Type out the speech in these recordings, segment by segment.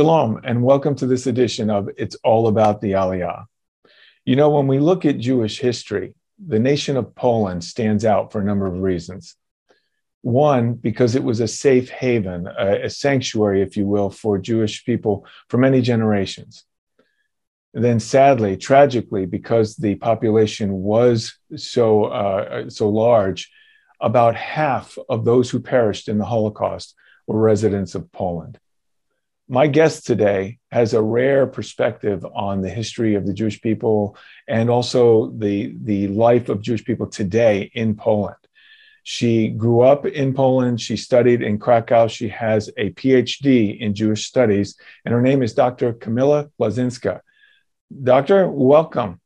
Shalom, and welcome to this edition of It's All About the Aliyah. You know, when we look at Jewish history, the nation of Poland stands out for a number of reasons. One, because it was a safe haven, a, a sanctuary, if you will, for Jewish people for many generations. then, sadly, tragically, because the population was so, uh, so large, about half of those who perished in the Holocaust were residents of Poland. My guest today has a rare perspective on the history of the Jewish people and also the, the life of Jewish people today in Poland. She grew up in Poland. She studied in Krakow. She has a PhD in Jewish studies, and her name is Dr. Kamila Klauzinska. Doctor, welcome.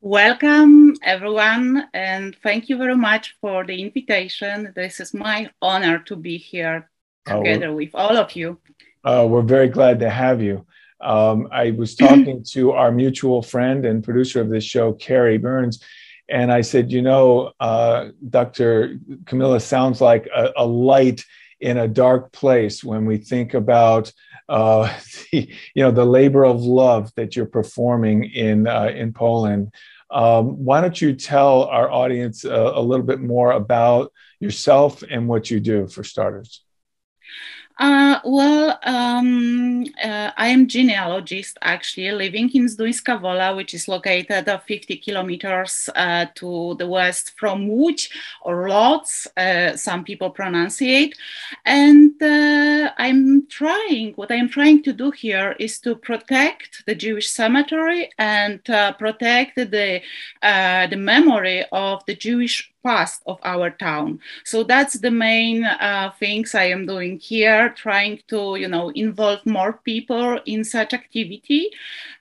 Welcome, everyone, and thank you very much for the invitation. This is my honor to be here oh, together oh, with all of you. Uh, we're very glad to have you. Um, I was talking to our mutual friend and producer of this show, Carrie Burns, and I said, you know, uh, Dr. Kamila sounds like a, a, light in a dark place when we think about, uh, the, you know, the labor of love that you're performing in uh, in Poland. Um, why don't you tell our audience a, a little bit more about yourself and what you do for starters? Uh, well, um, uh, I am genealogist actually living in Zduńska Wola, which is located uh, 50 kilometers uh, to the west from Łódź or Lodz, uh, some people pronounce it. And uh, I'm trying, what I'm trying to do here is to protect the Jewish cemetery and protect the, the memory of the Jewish past of our town. So that's the main uh, things I am doing here, trying to, you know, involve more people in such activity.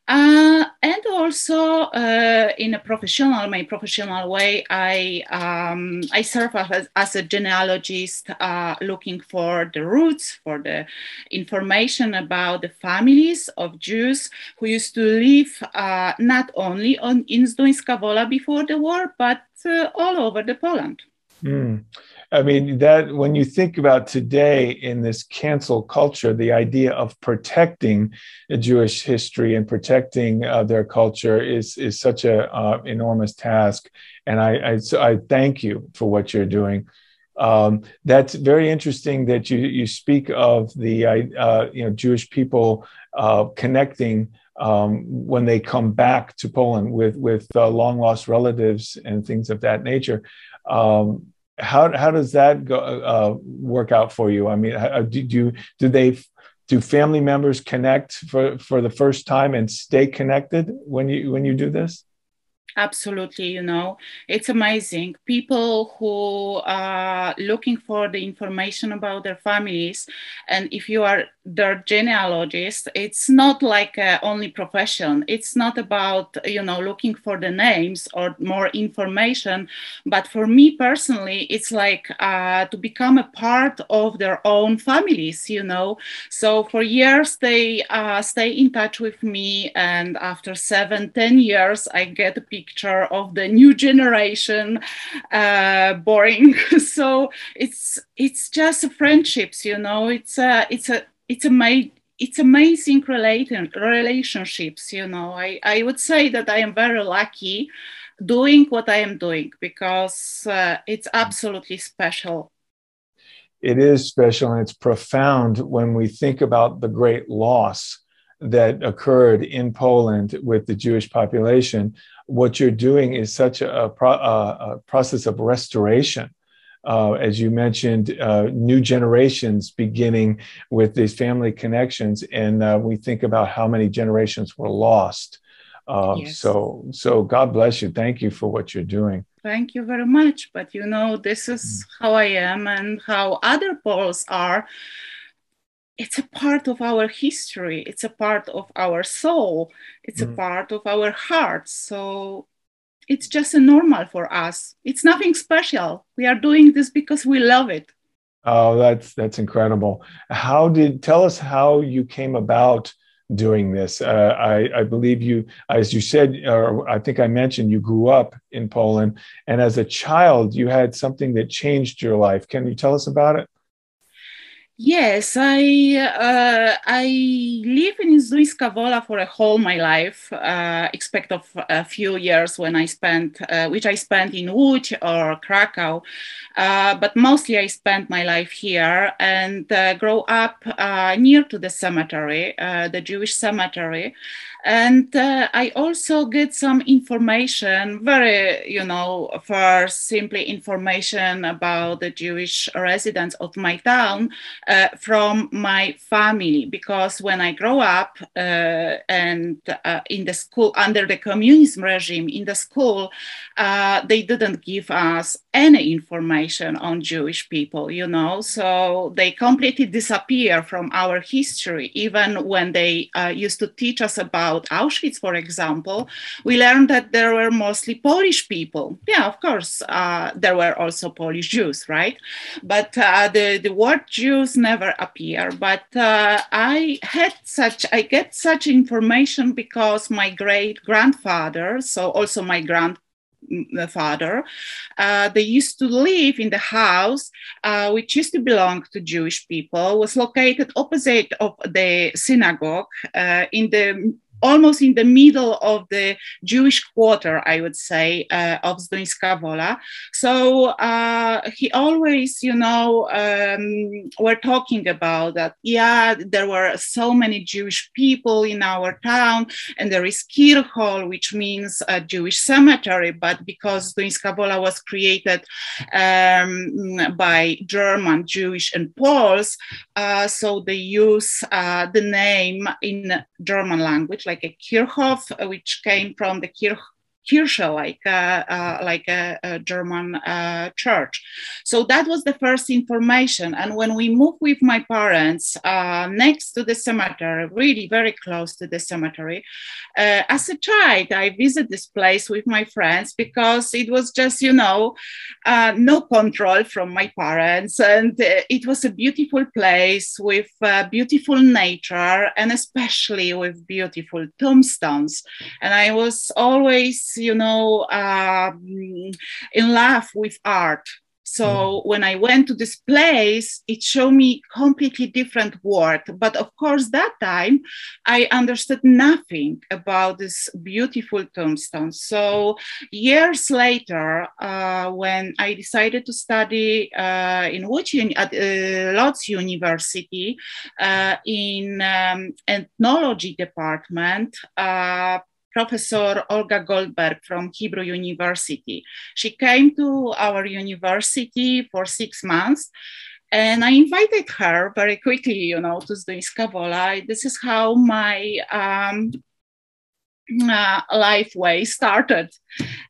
Uh, and also uh, in a professional, my professional way, I, um, I serve as, as a genealogist uh, looking for the roots, for the information about the families of Jews who used to live uh, not only on, in Zduńska Wola before the war, but uh, all over the Poland. Mm. I mean, that when you think about today in this cancel culture, the idea of protecting Jewish history and protecting uh, their culture is, is such an uh, enormous task. And I, I, so I, thank you for what you're doing. Um, that's very interesting that you, you speak of the uh, you know, Jewish people uh, connecting um, when they come back to Poland with with uh, long lost relatives and things of that nature. Um, how how does that go uh, work out for you? I mean, how, do, do do they do family members connect for for the first time and stay connected when you when you do this? Absolutely you know it's amazing. People who are looking for the information about their families and if you are their genealogist it's not like a only profession. It's not about you know looking for the names or more information but for me personally it's like uh, to become a part of their own families you know? So for years they uh, stay in touch with me and after seven ten years i get a picture of the new generation uh, boring so it's it's just friendships you know? It's a it's a it's a it's amazing relation, relationships you know? I, I would say that i am very lucky doing what i am doing because uh, it's absolutely special. It is special and it's profound when we think about the great loss that occurred in Poland with the Jewish population, what you're doing is such a, a, a process of restoration. Uh, as you mentioned, uh, new generations beginning with these family connections, and uh, we think about how many generations were lost. Uh, yes. So, so God bless you. Thank you for what you're doing. Thank you very much. But you know, this is mm. how I am and how other Poles are it's a part of our history it's a part of our soul it's mm. a part of our hearts so it's just a normal for us. It's nothing special. We are doing this because we love it. Oh that's that's incredible. How did tell us how you came about doing this. Uh, I, I believe you as you said or i think i mentioned you grew up in poland and as a child you had something that changed your life. Can you tell us about it Yes, I uh, I live in Zduńska Wola for a whole my life, uh, except of a few years when I spent, uh, which I spent in Łódź or Krakow, uh, but mostly I spent my life here and uh, grow up uh, near to the cemetery, the Jewish cemetery, and I also get some information, very you know, first simply information about the Jewish residents of my town uh, from my family because when I grow up uh, and uh, in the school under the communism regime in the school, uh, they didn't give us any information on Jewish people, you know, so they completely disappear from our history. Even when they uh, used to teach us about Auschwitz, for example, we learned that there were mostly Polish people. Yeah, of course, uh, there were also Polish Jews, right? But the, the word Jews never appear. But uh, I had such, I get such information because my great grandfather, so also my grandfather, uh, they used to live in the house uh, which used to belong to Jewish people, was located opposite of the synagogue uh, in the almost in the middle of the Jewish quarter, I would say, uh, of Zduńska Wola. So uh, he always, you know, um, were talking about that. Yeah, there were so many Jewish people in our town, and there is Kirchhof, which means a Jewish cemetery. But because Zduńska Wola was created um, by German, Jewish, and Poles, uh, so they use uh, the name in German language like a Kirchhoff, uh, which came from the Kirch Kirche, like uh, uh, like a, a German uh, church. So that was the first information. And when we moved with my parents uh, next to the cemetery, really very close to the cemetery, uh, as a child, I visited this place with my friends because it was just, you know, uh, no control from my parents, and it was a beautiful place with beautiful nature and especially with beautiful tombstones. And I was always you know, um, in love with art. So mm. when I went to this place, it showed me completely different world. But of course, that time I understood nothing about this beautiful tombstone. So years later, uh, when I decided to study uh, in Łódź at uh, Lodz University uh, in um, ethnology department, uh, Professor Olga Goldberg from Hebrew University. She came to our university for six months. And I invited her very quickly, you know, to Zduńska Wola. This is how my um, uh, life way started.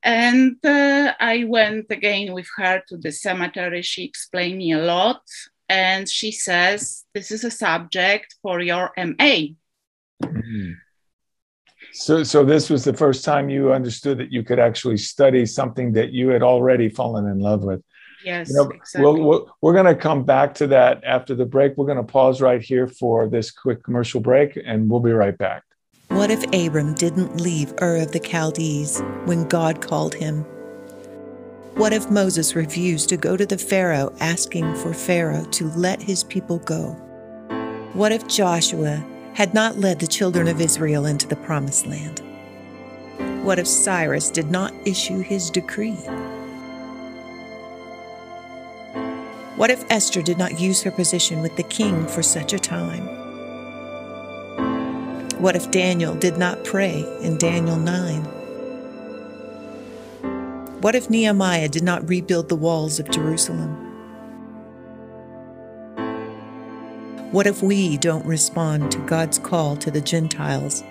And uh, I went again with her to the cemetery. She explained me a lot. And she says, This is a subject for your MA. Mm-hmm. So, so this was the first time you understood that you could actually study something that you had already fallen in love with. Yes, you know, exactly. We'll, we'll, we're going to come back to that after the break. We're going to pause right here for this quick commercial break, and we'll be right back. What if Abram didn't leave Ur of the Chaldees when God called him? What if Moses refused to go to the Pharaoh asking for Pharaoh to let his people go? What if Joshua had not led the children of Israel into the promised land? What if Cyrus did not issue his decree? What if Esther did not use her position with the king for such a time? What if Daniel did not pray in Daniel 9? What if Nehemiah did not rebuild the walls of Jerusalem? What if we don't respond to God's call to the Gentiles?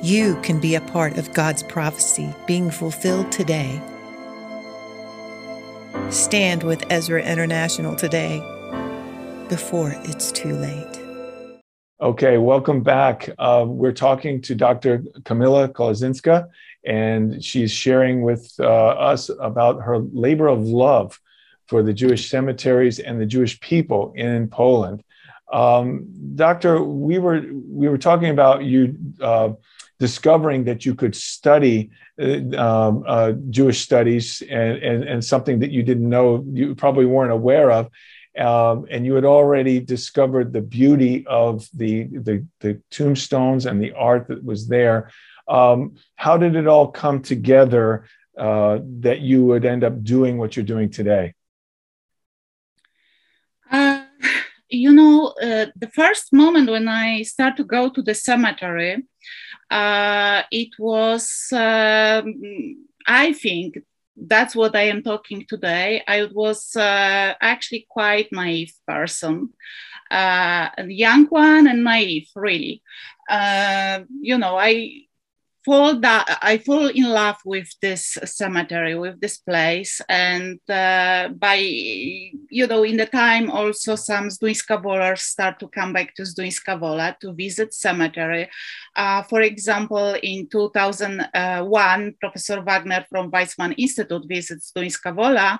You can be a part of God's prophecy being fulfilled today. Stand with Ezra International today before it's too late. Okay, welcome back. Uh, we're talking to Dr. Kamila Klauzinska, and she's sharing with uh, us about her labor of love for the Jewish cemeteries and the Jewish people in Poland. Um, Doctor, we were we were talking about you uh, discovering that you could study uh, um, uh, Jewish studies and, and and something that you didn't know you probably weren't aware of. Um, and you had already discovered the beauty of the, the, the tombstones and the art that was there. Um, how did it all come together uh, that you would end up doing what you're doing today? Uh, you know, uh, the first moment when I start to go to the cemetery, uh, it was, um, I think, that's what I am talking today. I was uh, actually quite naive person, uh, a young one and naive, really. Uh, you know, I fall that I fall in love with this cemetery, with this place, and uh, by you know, in the time also some Zduńska Wolars start to come back to Zduńska Wola to visit cemetery. Uh, for example, in 2001, Professor Wagner from Weizmann Institute visits Zduńska Wola,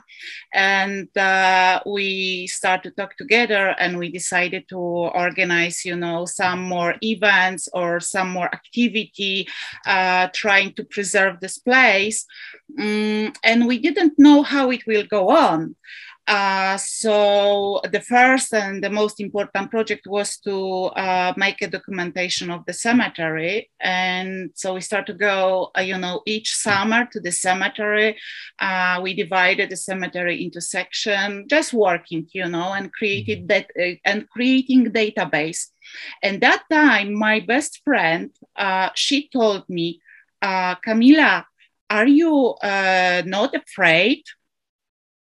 and uh, we start to talk together, and we decided to organize, you know, some more events or some more activity. Uh, trying to preserve this place. Um, and we didn't know how it will go on. Uh, so the first and the most important project was to uh, make a documentation of the cemetery and so we start to go uh, you know each summer to the cemetery uh, we divided the cemetery into section just working you know and created mm-hmm. that uh, and creating database and that time my best friend uh, she told me uh, Kamila, are you uh, not afraid?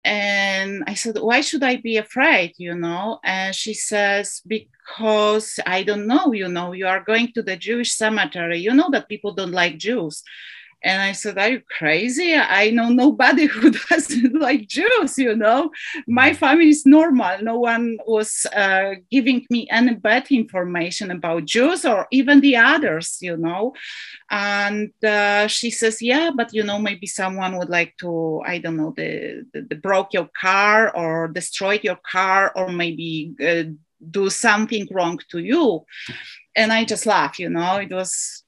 And I said, why should I be afraid? You know? And she says, because I don't know, you know, you are going to the Jewish cemetery. You know that people don't like Jews. And I said, Are you crazy? I know nobody who doesn't like Jews, you know. My mm-hmm. family is normal. No one was uh, giving me any bad information about Jews or even the others, you know. And uh, she says, Yeah, but you know, maybe someone would like to, I don't know, the, the, the broke your car or destroyed your car or maybe uh, do something wrong to you. And I just laugh, you know, it was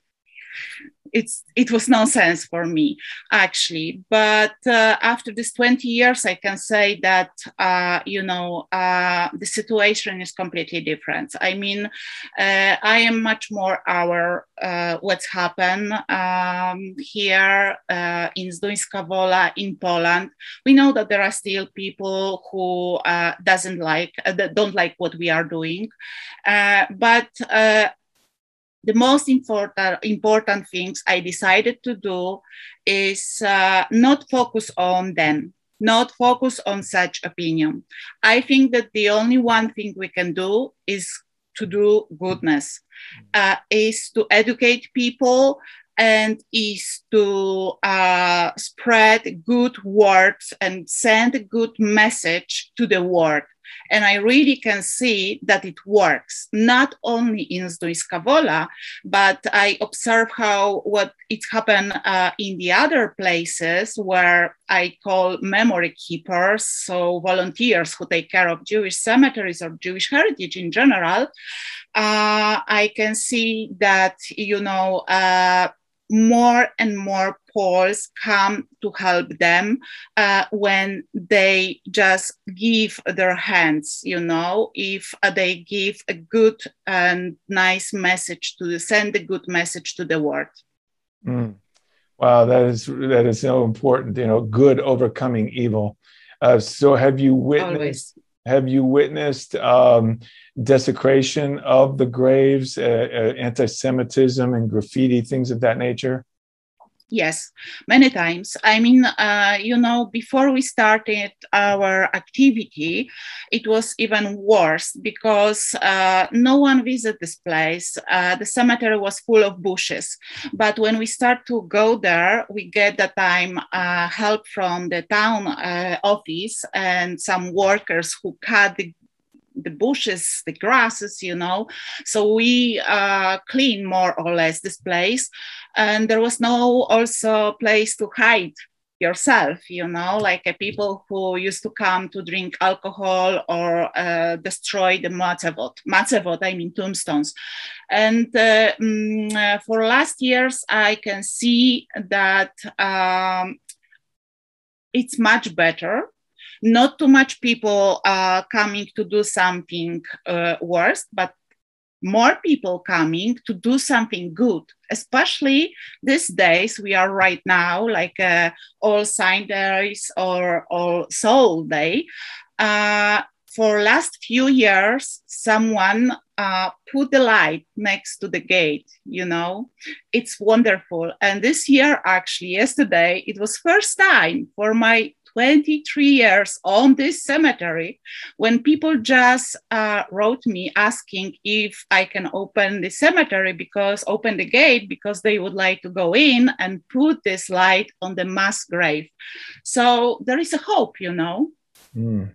it's it was nonsense for me actually. But uh, after this 20 years i can say that uh, you know uh, the situation is completely different. I mean uh, i am much more aware uh, what's happened um, here uh, in Zduńska Wola in poland. We know that there are still people who doesn't like don't like what we are doing. But the most important important things I decided to do is uh, not focus on them, not focus on such opinion. I think that the only one thing we can do is to do goodness, uh, is to educate people and is to uh, spread good words and send a good message to the world. And I really can see that it works, not only in Zduńska Wola, but I observe how what it happened uh, in the other places where I call memory keepers, so volunteers who take care of Jewish cemeteries or Jewish heritage in general. Uh, I can see that, you know, uh, more and more Poles come to help them uh, when they just give their hands, you know, if uh, they give a good and nice message to the, send a good message to the world. Mm. Wow, that is that is so important. You know, good overcoming evil. Uh, so, have you witnessed? Always. Have you witnessed um, desecration of the graves, uh, uh, anti-Semitism, and graffiti, things of that nature? Yes, many times. I mean, uh, you know, before we started our activity, it was even worse because uh, no one visited this place. Uh, the cemetery was full of bushes. But when we start to go there, we get the time uh, help from the town uh, office and some workers who cut the the bushes, the grasses, you know. So we uh, clean more or less this place, and there was no also place to hide yourself, you know, like uh, people who used to come to drink alcohol or uh, destroy the matzevot. Matzevot, I mean tombstones. And uh, um, for last years, I can see that um, it's much better not too much people uh, coming to do something uh, worse, but more people coming to do something good especially these days we are right now like uh, all sign days or all soul day. Uh, for last few years someone uh, put the light next to the gate you know? It's wonderful. And this year actually yesterday it was first time for my 23 years on this cemetery when people just uh, wrote me asking if I can open the cemetery because open the gate because they would like to go in and put this light on the mass grave. So there is a hope, you know. Mm.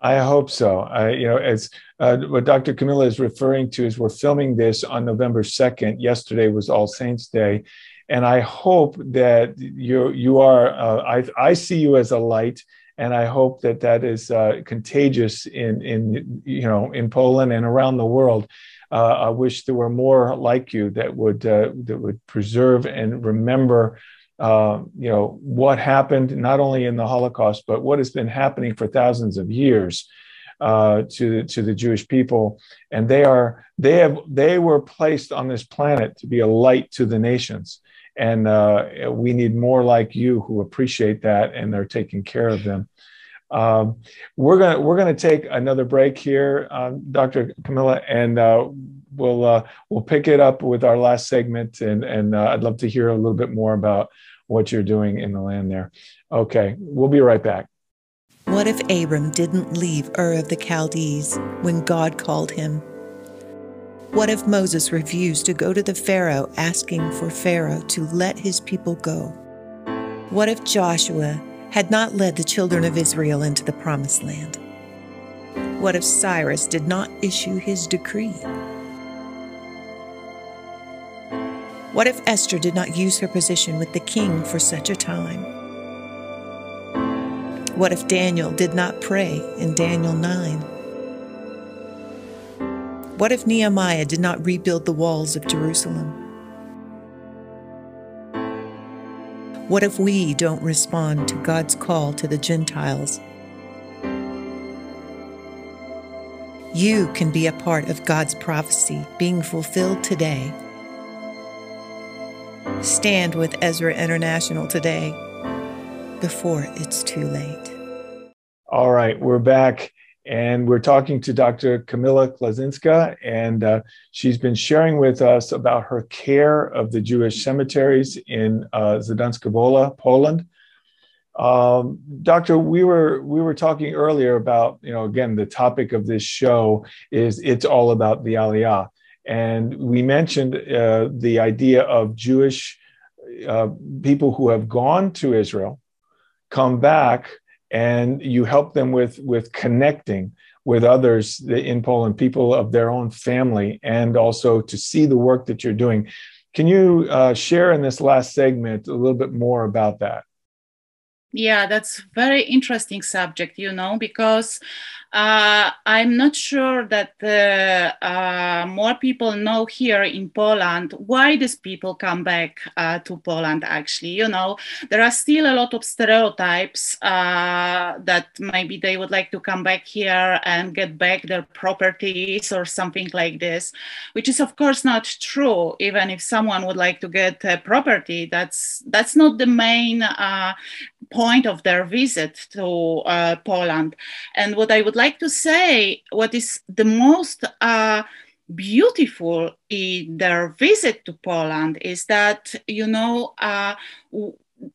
I hope so. I, you know, as uh, what Dr. Kamila is referring to is we're filming this on November 2nd. Yesterday was All Saints Day and I hope that you you are. Uh, I I see you as a light, and I hope that that is uh, contagious in in you know in Poland and around the world. Uh, I wish there were more like you that would uh, that would preserve and remember. Uh, you know what happened not only in the Holocaust, but what has been happening for thousands of years uh, to to the Jewish people, and they are they have they were placed on this planet to be a light to the nations and uh, we need more like you who appreciate that and they're taking care of them. Um, we're gonna we're gonna take another break here, um, Dr. Kamila, and uh, we'll uh, we'll pick it up with our last segment, and and uh, I'd love to hear a little bit more about what you're doing in the land there. Okay, we'll be right back. What if Abram didn't leave Ur of the Chaldees when God called him? What if Moses refused to go to the Pharaoh asking for Pharaoh to let his people go? What if Joshua had not led the children of Israel into the promised land? What if Cyrus did not issue his decree? What if Esther did not use her position with the king for such a time? What if Daniel did not pray in Daniel 9? What if Nehemiah did not rebuild the walls of Jerusalem? What if we don't respond to God's call to the Gentiles? You can be a part of God's prophecy being fulfilled today. Stand with Ezra International today before it's too late. All right, we're back. And we're talking to Dr. Kamila Klauzinska, and uh, she's been sharing with us about her care of the Jewish cemeteries in uh, Zduńska Wola, Poland. Um, doctor, we were we were talking earlier about you know again the topic of this show is it's all about the Aliyah, and we mentioned uh, the idea of Jewish uh, people who have gone to Israel, come back and you help them with with connecting with others in Poland, people of their own family, and also to see the work that you're doing. Can you uh, share in this last segment a little bit more about that? Yeah, that's very interesting subject, you know, because uh, I'm not sure that uh, uh, more people know here in Poland why these people come back uh, to Poland. Actually, you know, there are still a lot of stereotypes uh, that maybe they would like to come back here and get back their properties or something like this, which is of course not true. Even if someone would like to get a property, that's that's not the main uh, point of their visit to Poland. And what I would like like to say what is the most uh, beautiful in their visit to Poland is that, you know, uh,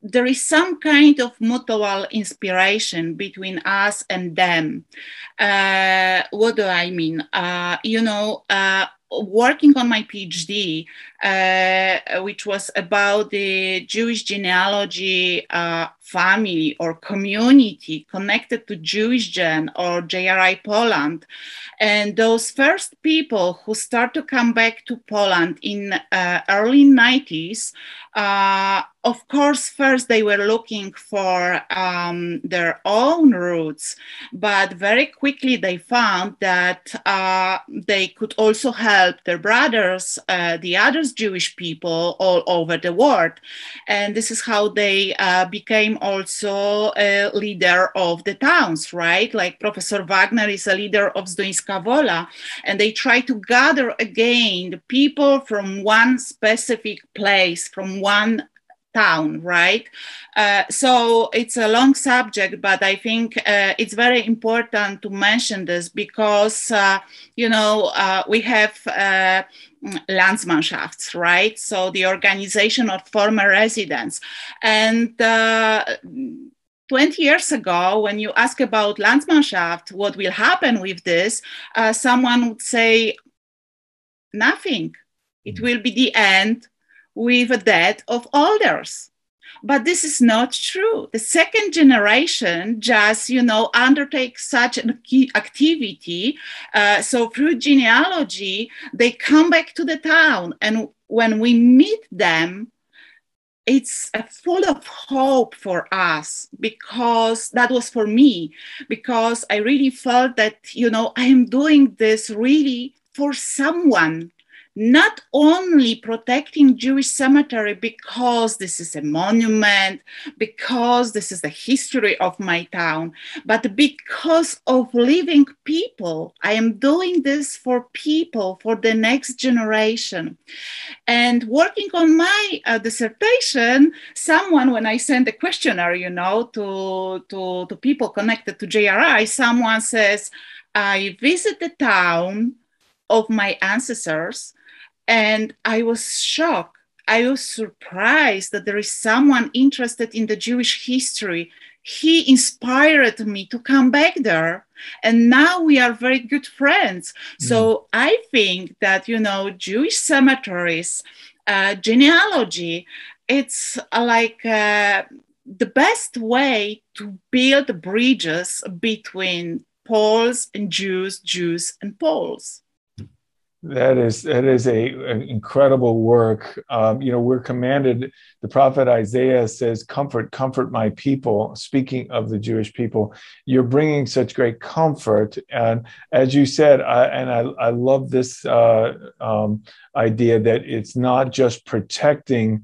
there is some kind of mutual inspiration between us and them. Uh, what do I mean? Uh, you know, uh, working on my PhD, uh, which was about the Jewish genealogy uh, family or community connected to JewishGen or JRI Poland. And those first people who start to come back to Poland in uh, early 90s, uh, of course, first they were looking for um, their own roots, but very quickly they found that uh, they could also help their brothers, uh, the other Jewish people all over the world. And this is how they uh, became also a leader of the towns, right? Like Professor Wagner is a leader of Zduńska Wola, and they try to gather again the people from one specific place, from one town, right? Uh, so it's a long subject, but I think uh, it's very important to mention this because, uh, you know, uh, we have uh, Landsmannschafts, right? So the organization of former residents. And uh, 20 years ago, when you ask about Landsmannschaft, what will happen with this, someone would say, nothing. It mm. will be the end with death of elders. But this is not true. The second generation just, you know, undertake such an activity. Uh, so through genealogy, they come back to the town. And when we meet them, it's full of hope for us because that was for me because i really felt that you know i am doing this really for someone not only protecting Jewish cemetery because this is a monument, because this is the history of my town, but because of living people. I am doing this for people, for the next generation. And working on my uh, dissertation, someone, when I send a questionnaire, you know, to, to, to people connected to JRI, someone says, I visit the town of my ancestors and I was shocked. I was surprised that there is someone interested in the Jewish history. He inspired me to come back there. And now we are very good friends. Mm. So I think that, you know, Jewish cemeteries, uh, genealogy, it's uh, like uh, the best way to build bridges between Poles and Jews, Jews and Poles. That is that is a, an incredible work. Um, you know, we're commanded. The prophet Isaiah says, "Comfort, comfort my people." Speaking of the Jewish people, you're bringing such great comfort. And as you said, I, and I, I love this uh, um, idea that it's not just protecting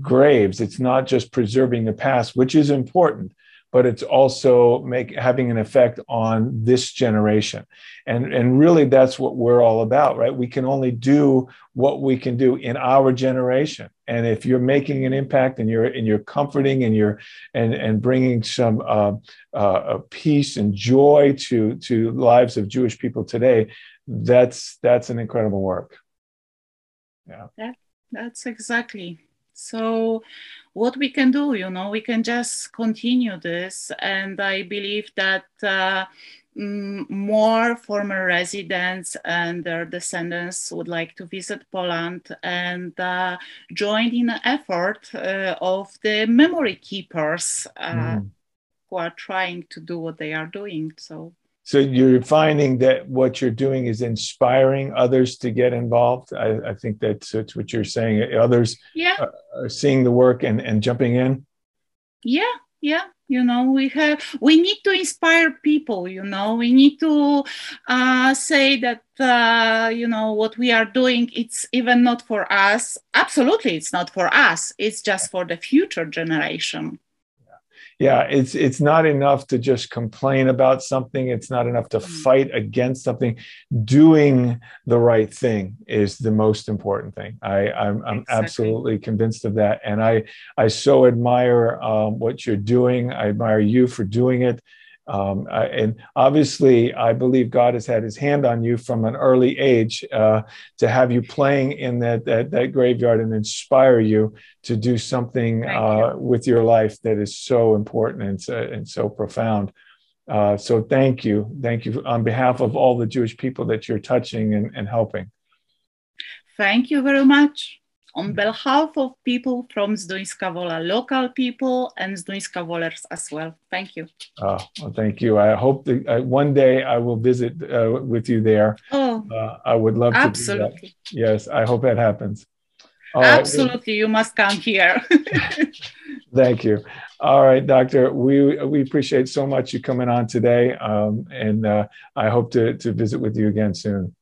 graves. It's not just preserving the past, which is important but it's also make having an effect on this generation. And and really that's what we're all about right? We can only do what we can do in our generation. And if you're making an impact and you're and you're comforting and you're and and bringing some uh, uh, peace and joy to to lives of jewish people today that's that's an incredible work. Yeah. That, that's exactly so what we can do you know we can just continue this and i believe that uh, more former residents and their descendants would like to visit Poland and uh, join in the effort uh, of the memory keepers uh, mm. who are trying to do what they are doing. So so you're finding that what you're doing is inspiring others to get involved? I, I think that's, that's, what you're saying. Others yeah. are, seeing the work and, and jumping in? Yeah yeah. You know we have we need to inspire people you know. We need to uh, say that uh, you know what we are doing it's even not for us. Absolutely it's not for us. It's just for the future generation yeah it's it's not enough to just complain about something. It's not enough to mm. fight against something. Doing the right thing is the most important thing. I i'm, I'm exactly. absolutely convinced of that. And i i so admire um, what you're doing. I admire you for doing it um, I, and obviously, I believe God has had His hand on you from an early age uh, to have you playing in that, that, that graveyard and inspire you to do something uh, you. with your life that is so important and so, and so profound. Uh, so thank you, thank you on behalf of all the Jewish people that you're touching and, and helping. Thank you very much. On behalf of people from Zduńska Wola, local people and Zduńska Wolers as well. Thank you. Oh, well, thank you. I hope that uh, one day I will visit uh, with you there. Oh, Uh, I would love to. do that. absolutely. Yes, I hope that happens. All right. Absolutely. You must come here. Thank you. All right, Doctor. We we appreciate so much you coming on today, um, and uh, I hope to to visit with you again soon.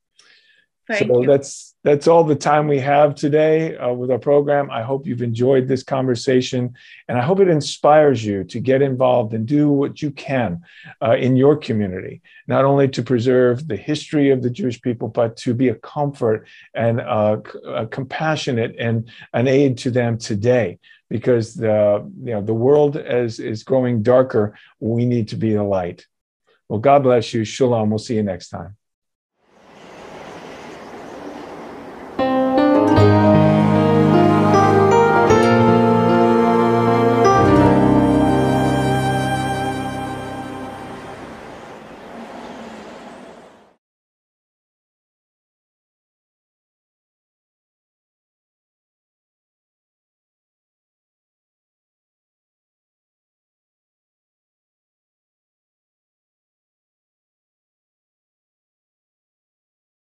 Thank so you. that's that's all the time we have today uh, with our program. I hope you've enjoyed this conversation, and I hope it inspires you to get involved and do what you can uh, in your community, not only to preserve the history of the Jewish people, but to be a comfort and uh, a compassionate and an aid to them today. Because the you know the world as is growing darker, we need to be a light. Well, God bless you. Shalom. We'll see you next time.